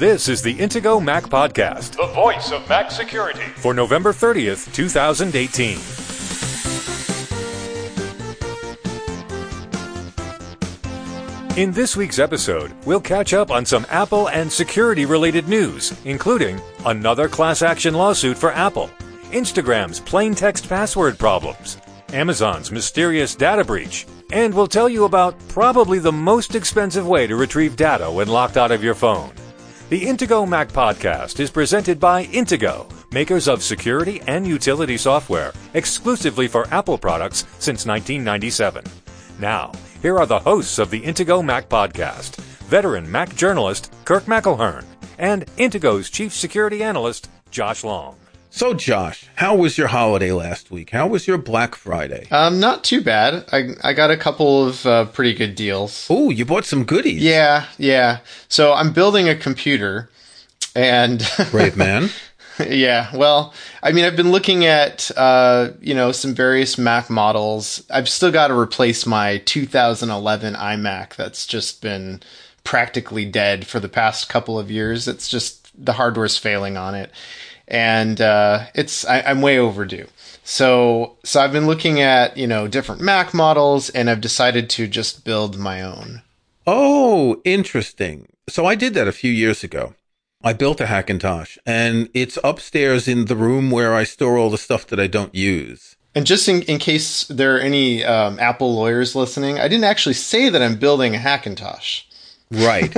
This is the Intego Mac Podcast, the voice of Mac security. for November 30th, 2018. In this week's episode, we'll catch up on some Apple and security related news, including another class action lawsuit for Apple, Instagram's plain text password problems, Amazon's mysterious data breach, and we'll tell you about probably the most expensive way to retrieve data when locked out of your phone. The Intego Mac podcast is presented by Intego, makers of security and utility software exclusively for Apple products since 1997. Now, here are the hosts of the Intego Mac podcast veteran Mac journalist Kirk McElhearn and Intego's chief security analyst Josh Long. So, Josh, how was your holiday last week? How was your Black Friday? Um, not too bad. I I got a couple of uh, pretty good deals. Oh, you bought some goodies. Yeah, yeah. So I'm building a computer, and Brave man. yeah. Well, I mean, I've been looking at uh, you know some various Mac models. I've still got to replace my 2011 iMac that's just been practically dead for the past couple of years. It's just the hardware's failing on it, and uh, it's I, I'm way overdue. So so I've been looking at you know different Mac models, and I've decided to just build my own. Oh, interesting. So I did that a few years ago. I built a Hackintosh, and it's upstairs in the room where I store all the stuff that I don't use. And just in, in case there are any um, Apple lawyers listening, I didn't actually say that I'm building a Hackintosh. Right.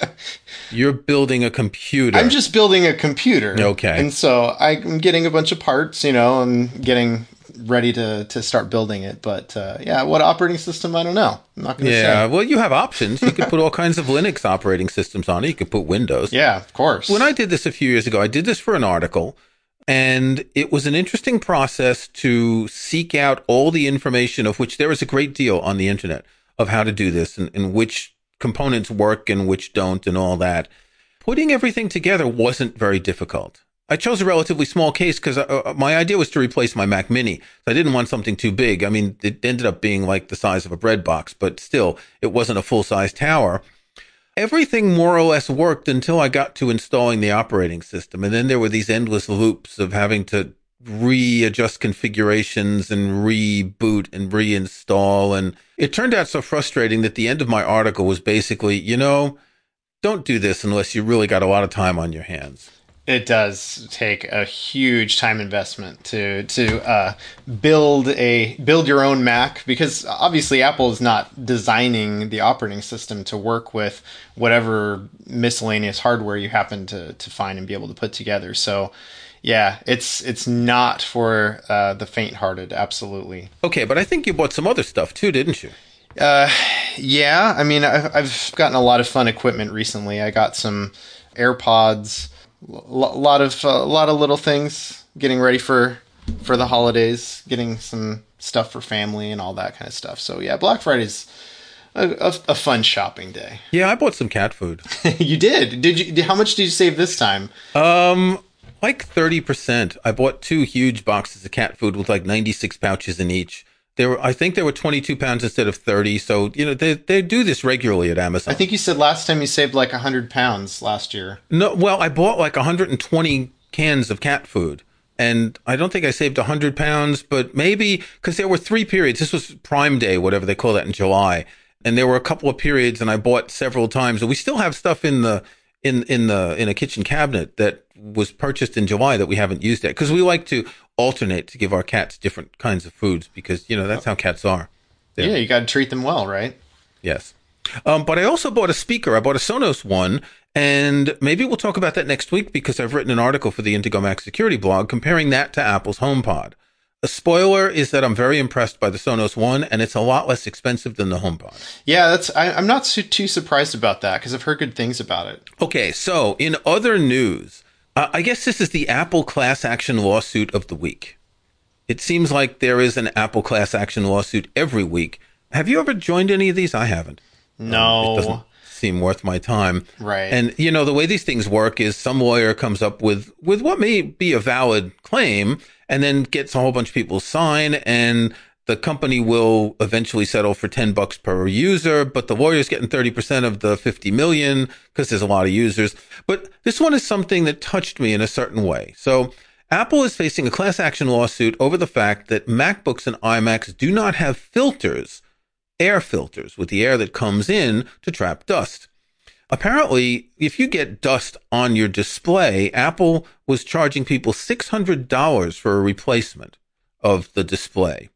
You're building a computer. I'm just building a computer. Okay. And so I'm getting a bunch of parts, you know, and getting ready to, to start building it. But uh, yeah, what operating system? I don't know. I'm not going to yeah, say. well, you have options. You could put all kinds of Linux operating systems on it. You could put Windows. Yeah, of course. When I did this a few years ago, I did this for an article, and it was an interesting process to seek out all the information of which there is a great deal on the internet of how to do this and, and which components work and which don't and all that. Putting everything together wasn't very difficult. I chose a relatively small case because uh, my idea was to replace my Mac Mini. So I didn't want something too big. I mean, it ended up being like the size of a bread box, but still, it wasn't a full size tower everything more or less worked until I got to installing the operating system. And then there were these endless loops of having to readjust configurations and reboot and reinstall. And it turned out so frustrating that the end of my article was basically, you know, don't do this unless you really got a lot of time on your hands. It does take a huge time investment to to uh, build a build your own Mac because obviously Apple is not designing the operating system to work with whatever miscellaneous hardware you happen to to find and be able to put together. So yeah, it's it's not for uh, the faint-hearted. Absolutely. Okay, but I think you bought some other stuff too, didn't you? Uh, yeah. I mean, I've, I've gotten a lot of fun equipment recently. I got some AirPods, a lot of a lot of little things. Getting ready for for the holidays, getting some stuff for family and all that kind of stuff. So yeah, Black Friday's a, a, a fun shopping day. Yeah, I bought some cat food. you did? Did you? How much did you save this time? Um, like 30%. I bought two huge boxes of cat food with like 96 pouches in each. There were, I think there were 22 pounds instead of 30. So, you know, they, they do this regularly at Amazon. I think you said last time you saved like 100 pounds last year. No, well, I bought like 120 cans of cat food. And I don't think I saved 100 pounds, but maybe because there were three periods. This was Prime Day, whatever they call that in July. And there were a couple of periods, and I bought several times. And we still have stuff in the in in the in a kitchen cabinet that was purchased in July that we haven't used yet because we like to alternate to give our cats different kinds of foods because you know that's how cats are. They're, yeah, you got to treat them well, right? Yes. Um, but I also bought a speaker. I bought a Sonos one, and maybe we'll talk about that next week because I've written an article for the Intego Mac Security blog comparing that to Apple's HomePod. Spoiler is that I'm very impressed by the Sonos One, and it's a lot less expensive than the HomePod. Yeah, that's. I, am not too, too surprised about that because I've heard good things about it. Okay, so in other news, uh, I guess this is the Apple class action lawsuit of the week. It seems like there is an Apple class action lawsuit every week. Have you ever joined any of these? I haven't. No. Um, it doesn't seem worth my time. Right. And you know the way these things work is some lawyer comes up with with what may be a valid claim and then gets a whole bunch of people sign and the company will eventually settle for 10 bucks per user, but the lawyer's getting 30% of the 50 million because there's a lot of users. But this one is something that touched me in a certain way. So Apple is facing a class action lawsuit over the fact that MacBooks and iMacs do not have filters, air filters with the air that comes in to trap dust. Apparently, if you get dust on your display, Apple was charging people $600 for a replacement of the display.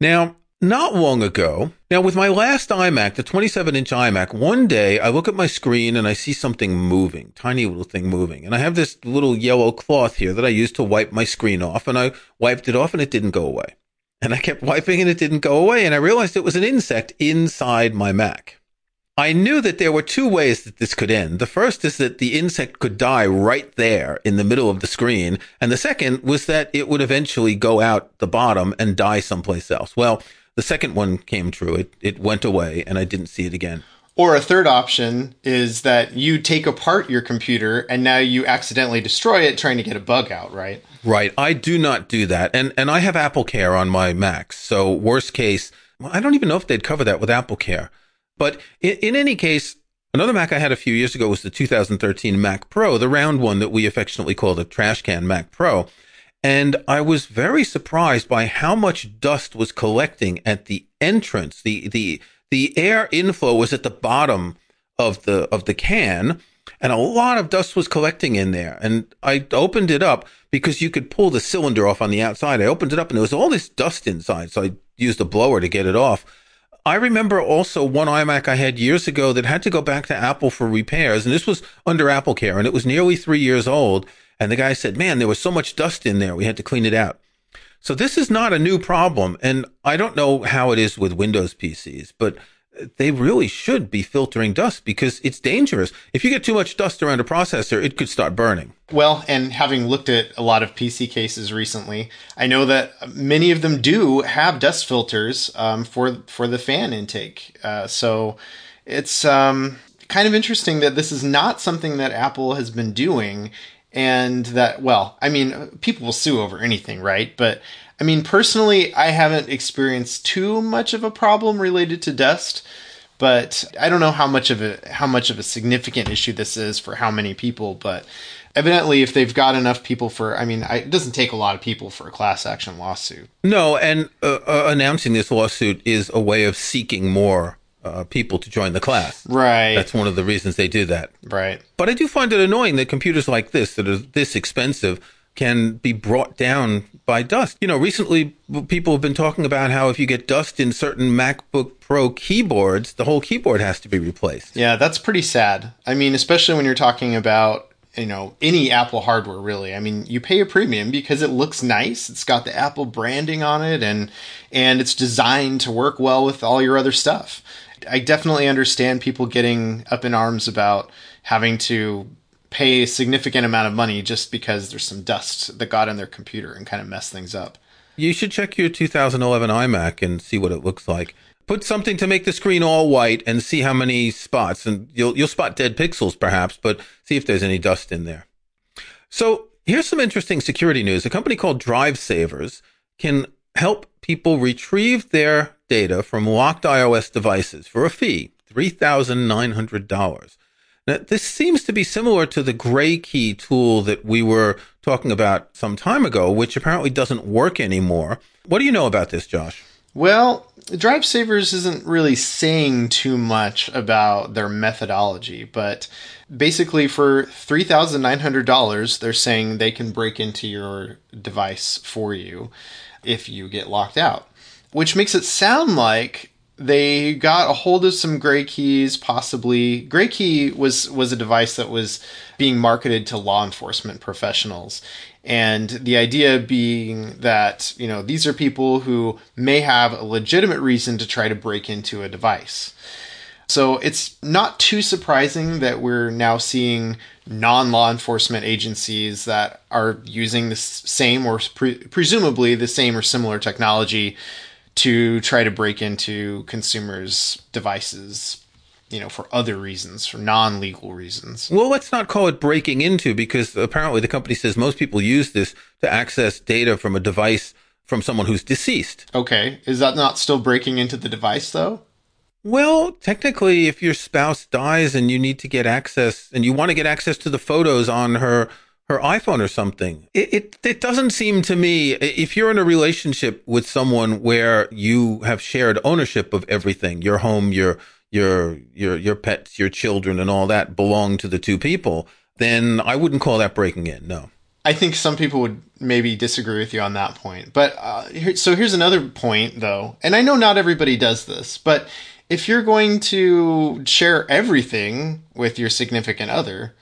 Now, not long ago, now with my last iMac, the 27 inch iMac, one day I look at my screen and I see something moving, tiny little thing moving. And I have this little yellow cloth here that I use to wipe my screen off. And I wiped it off and it didn't go away. And I kept wiping and it didn't go away. And I realized it was an insect inside my Mac. I knew that there were two ways that this could end. The first is that the insect could die right there in the middle of the screen. And the second was that it would eventually go out the bottom and die someplace else. Well, the second one came true. It, it went away and I didn't see it again. Or a third option is that you take apart your computer and now you accidentally destroy it trying to get a bug out, right? Right. I do not do that. And, and I have Apple Care on my Mac. So worst case, well, I don't even know if they'd cover that with Apple Care. But in, in any case, another Mac I had a few years ago was the 2013 Mac Pro, the round one that we affectionately call the trash can Mac Pro. And I was very surprised by how much dust was collecting at the entrance. The, the, the air inflow was at the bottom of the, of the can and a lot of dust was collecting in there. And I opened it up because you could pull the cylinder off on the outside. I opened it up and there was all this dust inside. So I used a blower to get it off. I remember also one iMac I had years ago that had to go back to Apple for repairs. And this was under Apple Care and it was nearly three years old. And the guy said, man, there was so much dust in there. We had to clean it out. So this is not a new problem. And I don't know how it is with Windows PCs, but they really should be filtering dust because it's dangerous. If you get too much dust around a processor, it could start burning. Well, and having looked at a lot of PC cases recently, I know that many of them do have dust filters um, for for the fan intake. Uh, so it's um, kind of interesting that this is not something that Apple has been doing, and that well, I mean, people will sue over anything, right? But I mean, personally, I haven't experienced too much of a problem related to dust, but I don't know how much of a how much of a significant issue this is for how many people. But evidently, if they've got enough people for, I mean, I, it doesn't take a lot of people for a class action lawsuit. No, and uh, uh, announcing this lawsuit is a way of seeking more uh, people to join the class. Right. That's one of the reasons they do that. Right. But I do find it annoying that computers like this, that are this expensive, can be brought down by dust. You know, recently people have been talking about how if you get dust in certain MacBook Pro keyboards, the whole keyboard has to be replaced. Yeah, that's pretty sad. I mean, especially when you're talking about you know any apple hardware really i mean you pay a premium because it looks nice it's got the apple branding on it and and it's designed to work well with all your other stuff i definitely understand people getting up in arms about having to pay a significant amount of money just because there's some dust that got in their computer and kind of messed things up. You should check your 2011 iMac and see what it looks like. Put something to make the screen all white and see how many spots, and you'll you'll spot dead pixels perhaps, but see if there's any dust in there. So here's some interesting security news. A company called Drive Savers can help people retrieve their data from locked iOS devices for a fee, three thousand nine hundred dollars. Now, this seems to be similar to the gray key tool that we were talking about some time ago, which apparently doesn't work anymore. What do you know about this, Josh? Well, Drive Savers isn't really saying too much about their methodology, but basically for $3,900, they're saying they can break into your device for you if you get locked out, which makes it sound like they got a hold of some gray keys possibly. Gray key was was a device that was being marketed to law enforcement professionals. And the idea being that you know these are people who may have a legitimate reason to try to break into a device. So it's not too surprising that we're now seeing non law enforcement agencies that are using the same or pre- presumably the same or similar technology to try to break into consumers' devices, you know, for other reasons, for non legal reasons. Well, let's not call it breaking into because apparently the company says most people use this to access data from a device from someone who's deceased. Okay. Is that not still breaking into the device though? Well, technically, if your spouse dies and you need to get access and you want to get access to the photos on her her iPhone or something, it, it it doesn't seem to me if you're in a relationship with someone where you have shared ownership of everything, your home, your your your your pets, your children, and all that belong to the two people, then I wouldn't call that breaking in. No. I think some people would maybe disagree with you on that point. But uh, here, so here's another point, though, and I know not everybody does this, but if you're going to share everything with your significant other,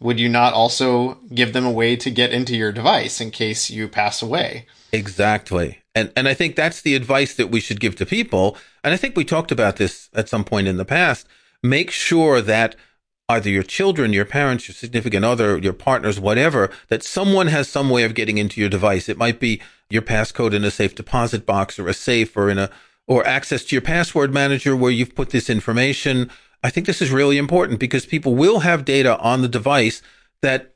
would you not also give them a way to get into your device in case you pass away? Exactly. And and I think that's the advice that we should give to people. And I think we talked about this at some point in the past. Make sure that either your children, your parents, your significant other, your partners, whatever, that someone has some way of getting into your device. It might be your passcode in a safe deposit box or a safe or in a or access to your password manager where you've put this information. I think this is really important because people will have data on the device that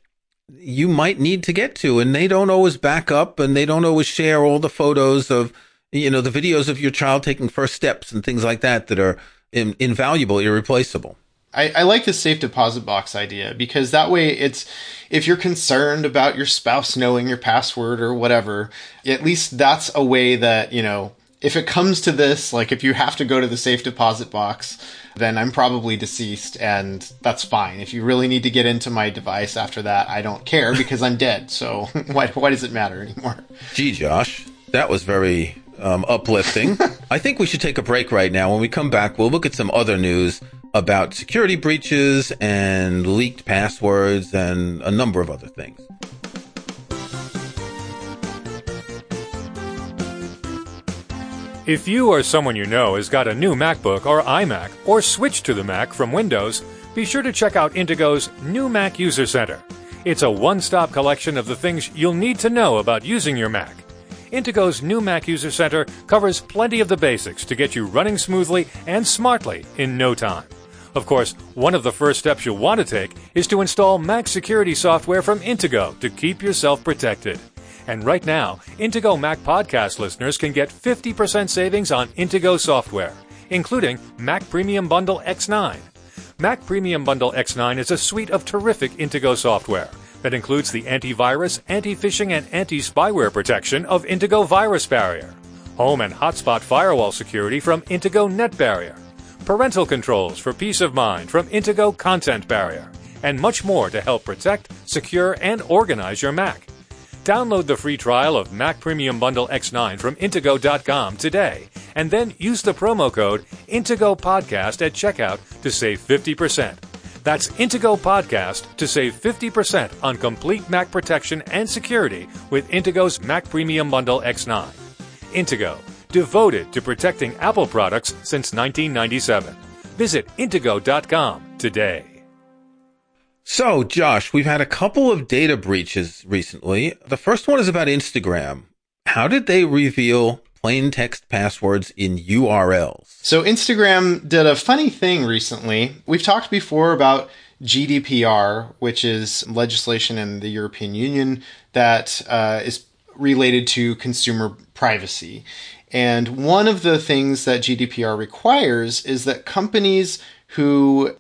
you might need to get to and they don't always back up and they don't always share all the photos of you know the videos of your child taking first steps and things like that that are in, invaluable irreplaceable. I, I like the safe deposit box idea because that way it's if you're concerned about your spouse knowing your password or whatever, at least that's a way that, you know, if it comes to this, like if you have to go to the safe deposit box, then I'm probably deceased and that's fine. If you really need to get into my device after that, I don't care because I'm dead. So why, why does it matter anymore? Gee, Josh, that was very um, uplifting. I think we should take a break right now. When we come back, we'll look at some other news about security breaches and leaked passwords and a number of other things. If you or someone you know has got a new MacBook or iMac or switched to the Mac from Windows, be sure to check out Intego's new Mac User Center. It's a one stop collection of the things you'll need to know about using your Mac. Intego's new Mac User Center covers plenty of the basics to get you running smoothly and smartly in no time. Of course, one of the first steps you'll want to take is to install Mac security software from Intego to keep yourself protected. And right now, Intego Mac podcast listeners can get 50% savings on Intego software, including Mac Premium Bundle X9. Mac Premium Bundle X9 is a suite of terrific Intego software that includes the antivirus, anti-phishing, and anti-spyware protection of Intego Virus Barrier, home and hotspot firewall security from Intego Net Barrier, parental controls for peace of mind from Intego Content Barrier, and much more to help protect, secure, and organize your Mac. Download the free trial of Mac Premium Bundle X9 from Intego.com today, and then use the promo code Intego Podcast at checkout to save 50%. That's Intego Podcast to save 50% on complete Mac protection and security with Intego's Mac Premium Bundle X9. Intego devoted to protecting Apple products since 1997. Visit Intego.com today. So, Josh, we've had a couple of data breaches recently. The first one is about Instagram. How did they reveal plain text passwords in URLs? So, Instagram did a funny thing recently. We've talked before about GDPR, which is legislation in the European Union that uh, is related to consumer privacy. And one of the things that GDPR requires is that companies who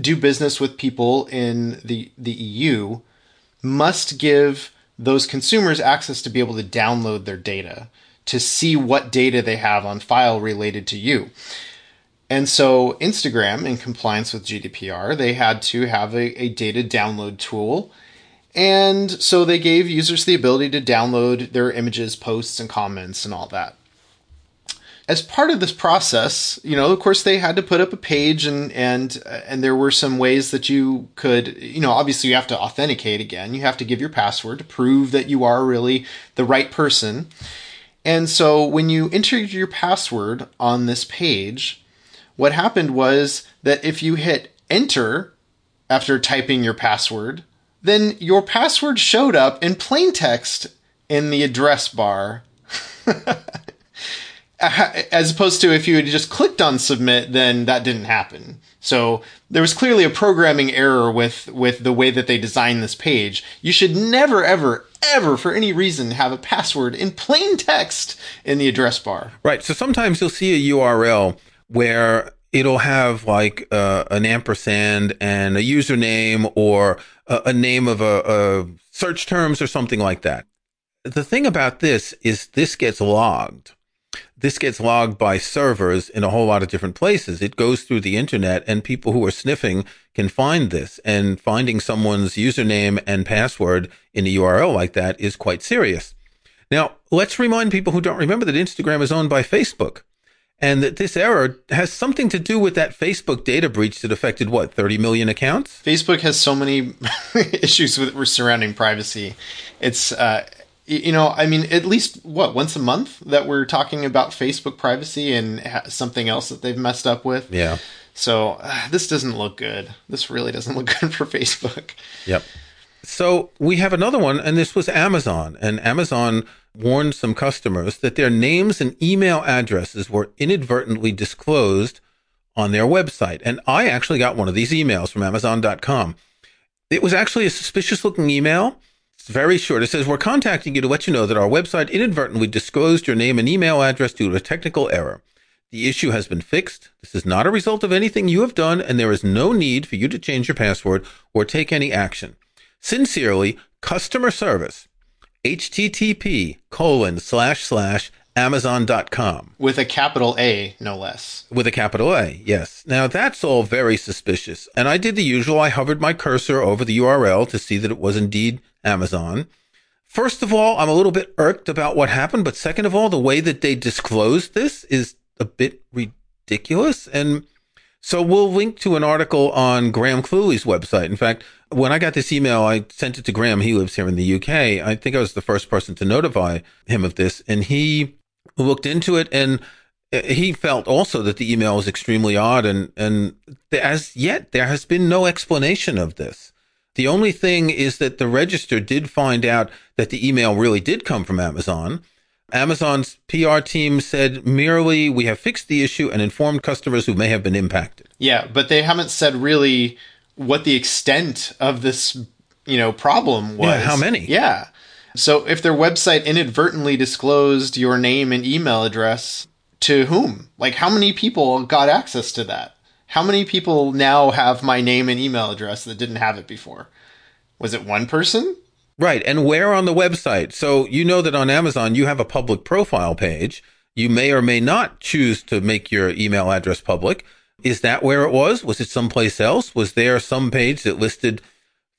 do business with people in the, the EU must give those consumers access to be able to download their data to see what data they have on file related to you. And so Instagram, in compliance with GDPR, they had to have a, a data download tool. And so they gave users the ability to download their images, posts, and comments and all that as part of this process, you know, of course, they had to put up a page, and and uh, and there were some ways that you could, you know, obviously you have to authenticate again. You have to give your password to prove that you are really the right person. And so when you entered your password on this page, what happened was that if you hit enter after typing your password, then your password showed up in plain text in the address bar. as opposed to if you had just clicked on submit, then that didn't happen. So there was clearly a programming error with with the way that they designed this page. You should never, ever, ever, for any reason, have a password in plain text in the address bar. Right. So sometimes you'll see a URL where it'll have like uh, an ampersand and a username or a, a name of a, a search terms or something like that. The thing about this is this gets logged this gets logged by servers in a whole lot of different places. It goes through the internet and people who are sniffing can find this and finding someone's username and password in a URL like that is quite serious. Now, let's remind people who don't remember that Instagram is owned by Facebook and that this error has something to do with that Facebook data breach that affected what 30 million accounts. Facebook has so many issues with surrounding privacy. It's uh, you know, I mean, at least what once a month that we're talking about Facebook privacy and ha- something else that they've messed up with. Yeah. So uh, this doesn't look good. This really doesn't look good for Facebook. Yep. So we have another one, and this was Amazon, and Amazon warned some customers that their names and email addresses were inadvertently disclosed on their website. And I actually got one of these emails from Amazon.com. It was actually a suspicious looking email it's very short. It says, We're contacting you to let you know that our website inadvertently disclosed your name and email address due to a technical error. The issue has been fixed. This is not a result of anything you have done, and there is no need for you to change your password or take any action. Sincerely, customer service. http colon slash slash amazon.com. With a capital A, no less. With a capital A, yes. Now that's all very suspicious. And I did the usual. I hovered my cursor over the URL to see that it was indeed Amazon. First of all, I'm a little bit irked about what happened, but second of all, the way that they disclosed this is a bit ridiculous. And so we'll link to an article on Graham Cluley's website. In fact, when I got this email, I sent it to Graham. He lives here in the UK. I think I was the first person to notify him of this. And he looked into it and he felt also that the email was extremely odd and and as yet there has been no explanation of this the only thing is that the register did find out that the email really did come from amazon. Amazon's pr team said merely we have fixed the issue and informed customers who may have been impacted. Yeah but they haven't said really what the extent of this you know problem was. yeah, how many? Yeah. So if their website inadvertently disclosed your name and email address, to whom? Like how many people got access to that? How many people now have my name and email address that didn't have it before? Was it one person? Right. And where on the website? So you know that on Amazon you have a public profile page. You may or may not choose to make your email address public. Is that where it was? Was it someplace else? Was there some page that listed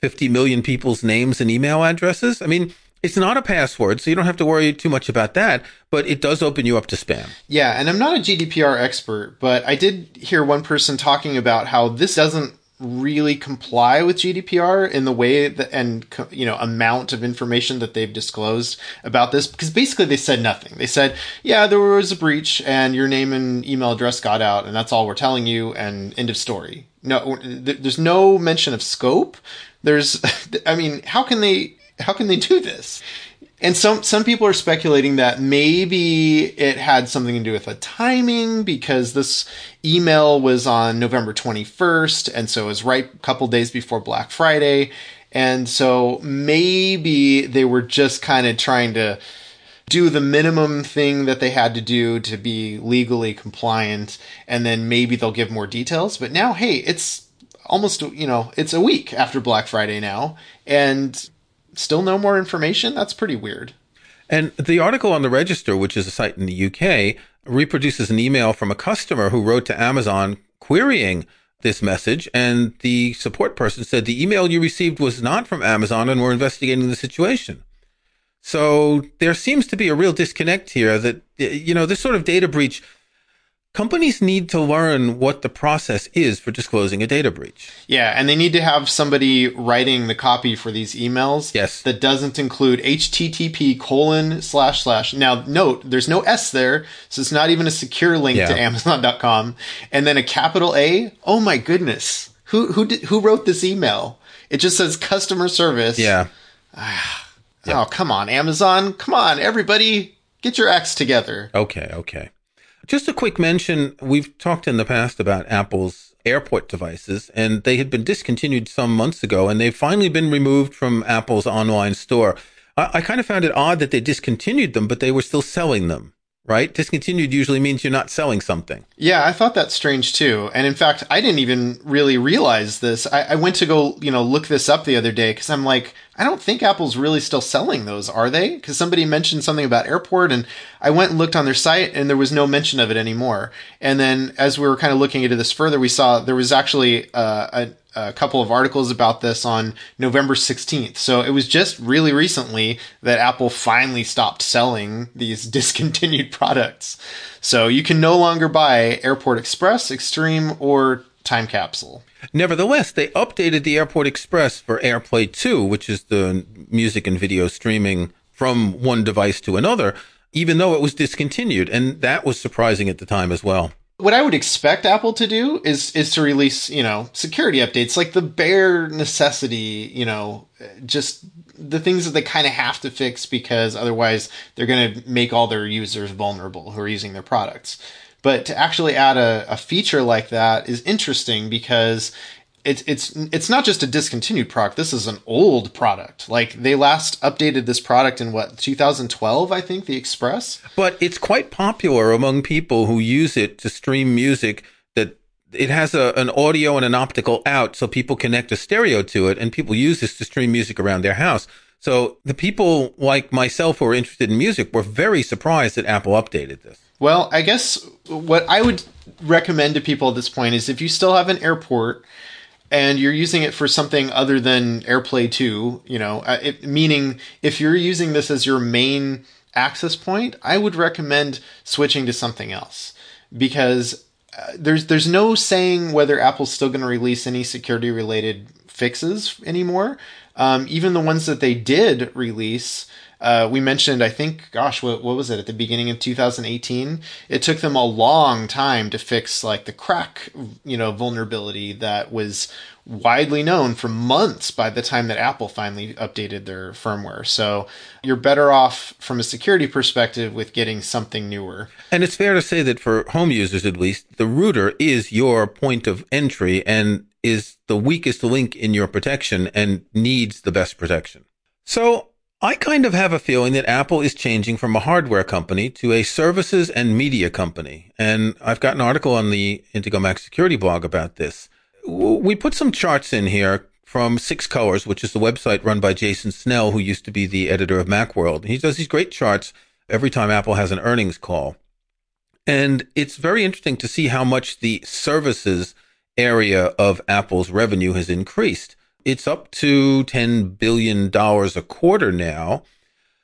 50 million people's names and email addresses? I mean, it's not a password, so you don't have to worry too much about that, but it does open you up to spam. Yeah, and I'm not a GDPR expert, but I did hear one person talking about how this doesn't really comply with GDPR in the way that and you know amount of information that they've disclosed about this because basically they said nothing. They said, "Yeah, there was a breach and your name and email address got out and that's all we're telling you and end of story." No there's no mention of scope. There's I mean, how can they how can they do this? And some some people are speculating that maybe it had something to do with the timing because this email was on November 21st and so it was right a couple days before Black Friday and so maybe they were just kind of trying to do the minimum thing that they had to do to be legally compliant and then maybe they'll give more details but now hey it's almost you know it's a week after Black Friday now and still no more information? That's pretty weird. And the article on the Register, which is a site in the UK, reproduces an email from a customer who wrote to Amazon querying this message. And the support person said the email you received was not from Amazon and we're investigating the situation. So there seems to be a real disconnect here that, you know, this sort of data breach companies need to learn what the process is for disclosing a data breach. Yeah, and they need to have somebody writing the copy for these emails. Yes. That doesn't include HTTP colon slash slash. Now, note, there's no S there, so it's not even a secure link yeah. to Amazon.com. And then a capital A. Oh my goodness. Who who did, who wrote this email? It just says customer service. Ah. Yeah. Oh, come on, Amazon. Come on, everybody. Get your acts together. Okay, okay. Just a quick mention we've talked in the past about Apple's airport devices, and they had been discontinued some months ago, and they've finally been removed from Apple's online store. I, I kind of found it odd that they discontinued them, but they were still selling them right? Discontinued usually means you're not selling something. Yeah, I thought that's strange too. And in fact, I didn't even really realize this. I, I went to go, you know, look this up the other day because I'm like, I don't think Apple's really still selling those, are they? Because somebody mentioned something about airport and I went and looked on their site and there was no mention of it anymore. And then as we were kind of looking into this further, we saw there was actually uh, a a couple of articles about this on November 16th. So it was just really recently that Apple finally stopped selling these discontinued products. So you can no longer buy Airport Express, Extreme, or Time Capsule. Nevertheless, they updated the Airport Express for AirPlay 2, which is the music and video streaming from one device to another, even though it was discontinued. And that was surprising at the time as well what I would expect Apple to do is is to release, you know, security updates like the bare necessity, you know, just the things that they kind of have to fix because otherwise they're going to make all their users vulnerable who are using their products. But to actually add a, a feature like that is interesting because it's it's it's not just a discontinued product. This is an old product. Like they last updated this product in what 2012, I think, the Express. But it's quite popular among people who use it to stream music. That it has a, an audio and an optical out, so people connect a stereo to it, and people use this to stream music around their house. So the people like myself who are interested in music were very surprised that Apple updated this. Well, I guess what I would recommend to people at this point is if you still have an airport and you're using it for something other than AirPlay 2, you know, uh, it, meaning if you're using this as your main access point, I would recommend switching to something else because uh, there's there's no saying whether Apple's still going to release any security related fixes anymore. Um, even the ones that they did release uh, we mentioned, I think, gosh, what, what was it at the beginning of 2018? It took them a long time to fix like the KRACK, you know, vulnerability that was widely known for months by the time that Apple finally updated their firmware. So you're better off from a security perspective with getting something newer. And it's fair to say that for home users, at least, the router is your point of entry and is the weakest link in your protection and needs the best protection. So I kind of have a feeling that Apple is changing from a hardware company to a services and media company. And I've got an article on the Intego Mac Security blog about this. We put some charts in here from Six Colors, which is the website run by Jason Snell, who used to be the editor of Macworld. He does these great charts every time Apple has an earnings call. And it's very interesting to see how much the services area of Apple's revenue has increased it's up to $10 billion a quarter now.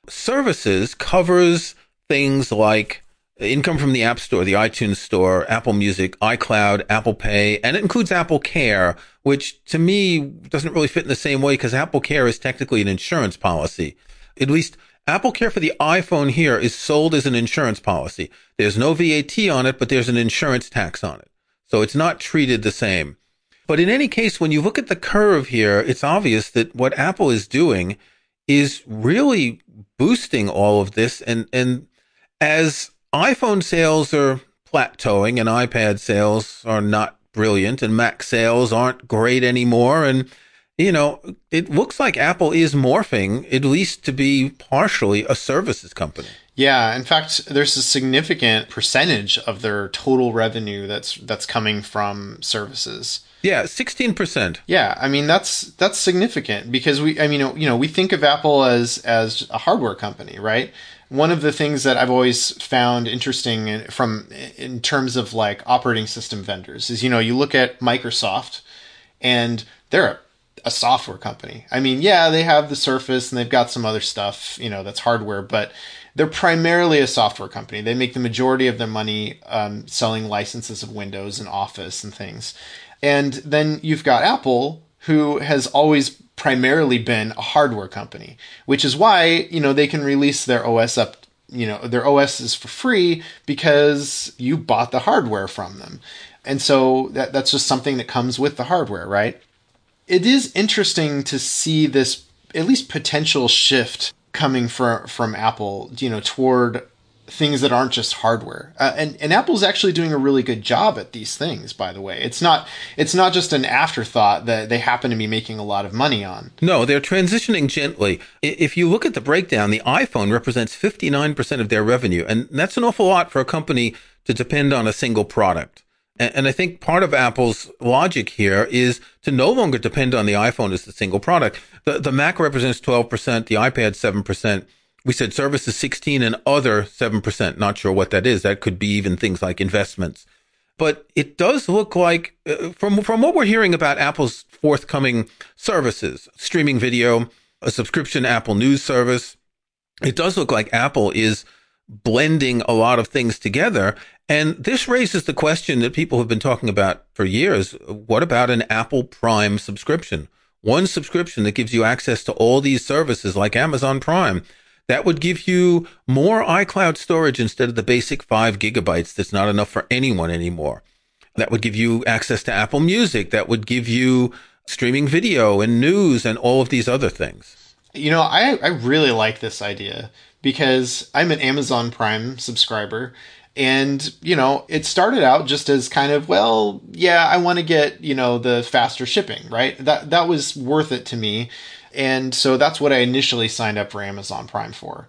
Services covers things like income from the App Store, the iTunes Store, Apple Music, iCloud, Apple Pay, and it includes Apple Care, which to me doesn't really fit in the same way because Apple Care is technically an insurance policy. At least Apple Care for the iPhone here is sold as an insurance policy. There's no VAT on it, but there's an insurance tax on it. So it's not treated the same. But in any case, when you look at the curve here, it's obvious that what Apple is doing is really boosting all of this. And, and as iPhone sales are plateauing and iPad sales are not brilliant and Mac sales aren't great anymore. And, you know, it looks like Apple is morphing, at least to be partially a services company. Yeah, in fact, there's a significant percentage of their total revenue that's that's coming from services. Yeah, sixteen percent. Yeah, I mean that's that's significant because we, I mean, you know, we think of Apple as as a hardware company, right? One of the things that I've always found interesting from in terms of like operating system vendors is, you know, you look at Microsoft, and they're a, a software company. I mean, yeah, they have the Surface and they've got some other stuff, you know, that's hardware, but they're primarily a software company. They make the majority of their money um, selling licenses of Windows and Office and things. And then you've got Apple, who has always primarily been a hardware company, which is why, you know, they can release their OS up, you know, their OS is for free because you bought the hardware from them. And so that, that's just something that comes with the hardware, right? It is interesting to see this at least potential shift coming from from Apple, you know, toward things that aren't just hardware. Uh, and and Apple's actually doing a really good job at these things. By the way, it's not it's not just an afterthought that they happen to be making a lot of money on. No, they're transitioning gently. If you look at the breakdown, the iPhone represents 59% of their revenue, and that's an awful lot for a company to depend on a single product. And I think part of Apple's logic here is to no longer depend on the iPhone as the single product. The, the Mac represents 12%, the iPad 7%. We said services 16 and other 7%. Not sure what that is. That could be even things like investments. But it does look like, uh, from, from what we're hearing about Apple's forthcoming services, streaming video, a subscription Apple News service, it does look like Apple is blending a lot of things together. And this raises the question that people have been talking about for years. What about an Apple Prime subscription? One subscription that gives you access to all these services like Amazon Prime. That would give you more iCloud storage instead of the basic five gigabytes that's not enough for anyone anymore. That would give you access to Apple Music. That would give you streaming video and news and all of these other things. You know, I, I really like this idea because I'm an Amazon Prime subscriber. And, you know, it started out just as kind of, well, yeah, I want to get, you know, the faster shipping, right? That that was worth it to me. And so that's what I initially signed up for Amazon Prime for.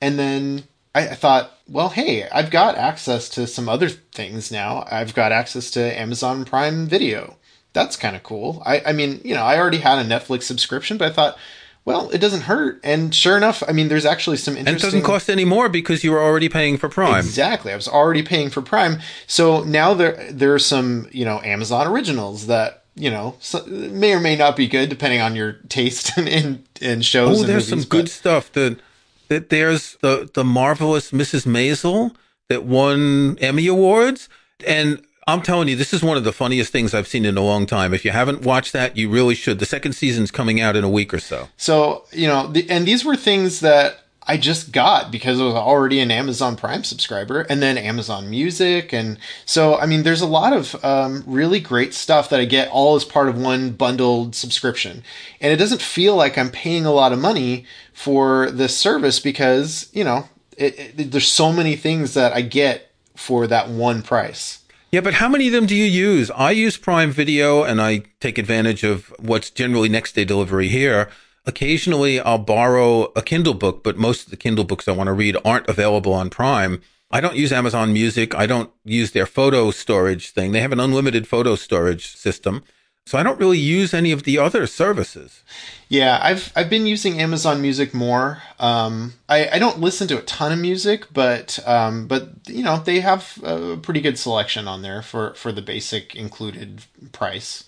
And then I, thought, well, hey, I've got access to some other things now. I've got access to Amazon Prime Video. That's kind of cool. I, I mean, you know, I already had a Netflix subscription, but I thought, well, it doesn't hurt. And sure enough, I mean, there's actually some interesting. And it doesn't cost any more because you were already paying for Prime. Exactly. I was already paying for Prime. So now there there are some, you know, Amazon originals that you know so, may or may not be good depending on your taste in in shows. Oh, there's movies, some good stuff. That that there's the the marvelous Mrs. Maisel that won Emmy awards, and I'm telling you, this is one of the funniest things I've seen in a long time. If you haven't watched that, you really should. The second season's coming out in a week or so. So, you know, the, and these were things that I just got because I was already an Amazon Prime subscriber and then Amazon Music. And so, I mean, there's a lot of um, really great stuff that I get all as part of one bundled subscription. And it doesn't feel like I'm paying a lot of money for this service because, you know, it, it, there's so many things that I get for that one price. Yeah, but how many of them do you use? I use Prime Video and I take advantage of what's generally next day delivery here. Occasionally I'll borrow a Kindle book, but most of the Kindle books I want to read aren't available on Prime. I don't use Amazon Music. I don't use their photo storage thing. They have an unlimited photo storage system. So I don't really use any of the other services. Yeah, I've I've been using Amazon Music more. Um, I I don't listen to a ton of music, but um, but you know they have a pretty good selection on there for for the basic included price.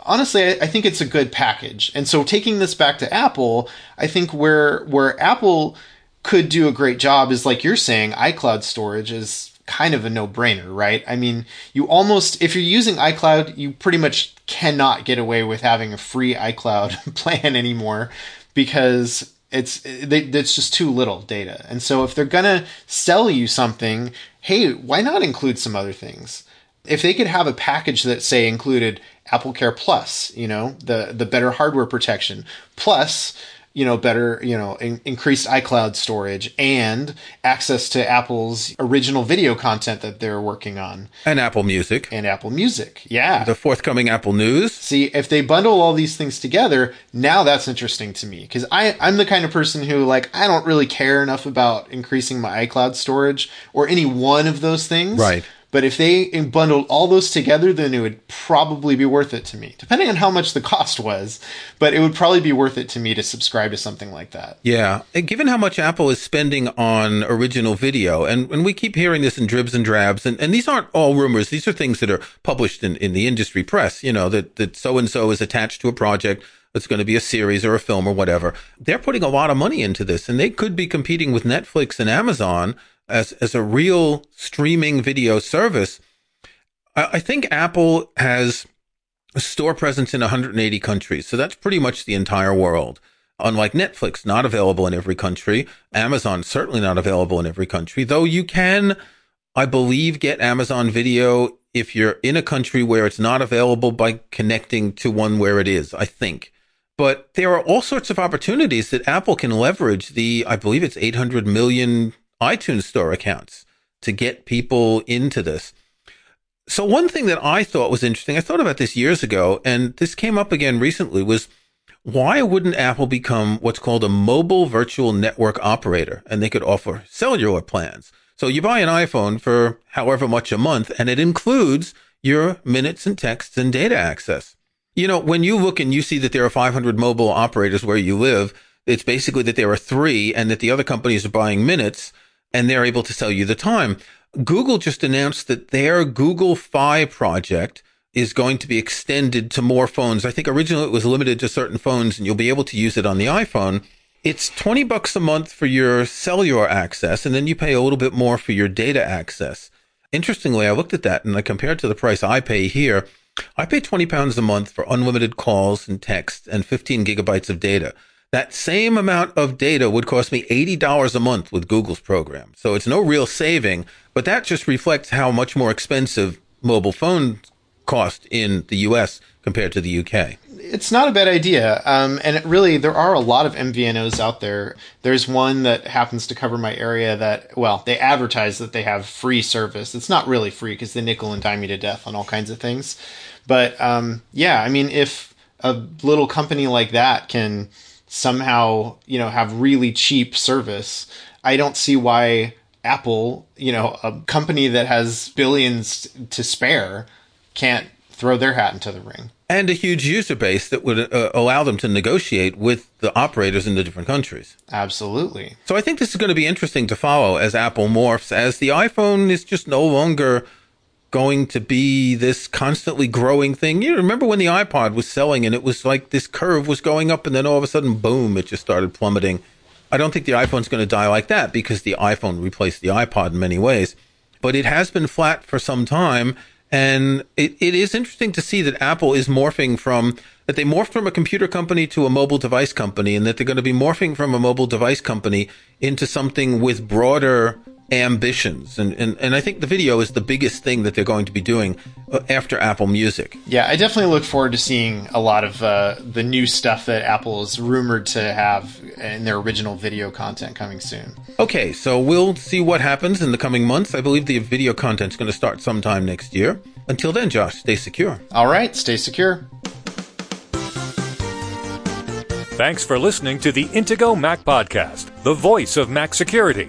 Honestly, I, I think it's a good package. And so taking this back to Apple, I think where where Apple could do a great job is like you're saying, iCloud storage is kind of a no-brainer, right? I mean, you almost if you're using iCloud, you pretty much cannot get away with having a free iCloud plan anymore because it's it's just too little data. And so if they're going to sell you something, hey, why not include some other things? If they could have a package that say included Apple Care Plus, you know, the the better hardware protection, plus you know, better, you know, in- increased iCloud storage and access to Apple's original video content that they're working on. And Apple Music. And Apple Music. Yeah. The forthcoming Apple News. See, if they bundle all these things together, now that's interesting to me. Because I'm the kind of person who, like, I don't really care enough about increasing my iCloud storage or any one of those things. Right. But if they bundled all those together, then it would probably be worth it to me, depending on how much the cost was. But it would probably be worth it to me to subscribe to something like that. Yeah. And given how much Apple is spending on original video, and, and we keep hearing this in dribs and drabs, and, and these aren't all rumors. These are things that are published in, in the industry press, you know, that, that so and so is attached to a project it's going to be a series or a film or whatever. They're putting a lot of money into this and they could be competing with Netflix and Amazon as as a real streaming video service, I, I think Apple has a store presence in 180 countries, so that's pretty much the entire world. Unlike Netflix, not available in every country, Amazon certainly not available in every country, though you can, I believe, get Amazon Video if you're in a country where it's not available by connecting to one where it is, I think. But there are all sorts of opportunities that Apple can leverage the, I believe it's 800 million iTunes Store accounts to get people into this. So one thing that I thought was interesting, I thought about this years ago, and this came up again recently, was why wouldn't Apple become what's called a mobile virtual network operator? And they could offer cellular plans. So you buy an iPhone for however much a month, and it includes your minutes and texts and data access. You know, when you look and you see that there are 500 mobile operators where you live, it's basically that there are three and that the other companies are buying minutes and they're able to sell you the time. Google just announced that their Google Fi project is going to be extended to more phones. I think originally it was limited to certain phones and you'll be able to use it on the iPhone. It's 20 bucks a month for your cellular access and then you pay a little bit more for your data access. Interestingly, I looked at that and I compared to the price I pay here. I pay 20 pounds a month for unlimited calls and text and 15 gigabytes of data. That same amount of data would cost me $80 a month with Google's program. So it's no real saving, but that just reflects how much more expensive mobile phones cost in the US compared to the UK. It's not a bad idea. Um, and really, there are a lot of MVNOs out there. There's one that happens to cover my area that, well, they advertise that they have free service. It's not really free because they nickel and dime you to death on all kinds of things. But um, yeah, I mean, if a little company like that can somehow, you know, have really cheap service, I don't see why Apple, you know, a company that has billions to spare, can't throw their hat into the ring. And a huge user base that would uh, allow them to negotiate with the operators in the different countries. Absolutely. So I think this is going to be interesting to follow as Apple morphs, as the iPhone is just no longer going to be this constantly growing thing. You remember when the iPod was selling and it was like this curve was going up and then all of a sudden, boom, it just started plummeting. I don't think the iPhone's going to die like that because the iPhone replaced the iPod in many ways. But it has been flat for some time. And it, it is interesting to see that Apple is morphing from that they morphed from a computer company to a mobile device company and that they're going to be morphing from a mobile device company into something with broader ambitions. And, and, and I think the video is the biggest thing that they're going to be doing uh, after Apple Music. Yeah, I definitely look forward to seeing a lot of uh, the new stuff that Apple is rumored to have in their original video content coming soon. Okay, so we'll see what happens in the coming months. I believe the video content is going to start sometime next year. Until then, Josh, stay secure. All right, stay secure. Thanks for listening to the Intego Mac Podcast, the voice of Mac security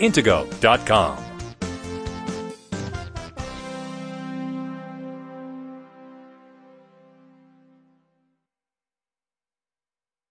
intego.com.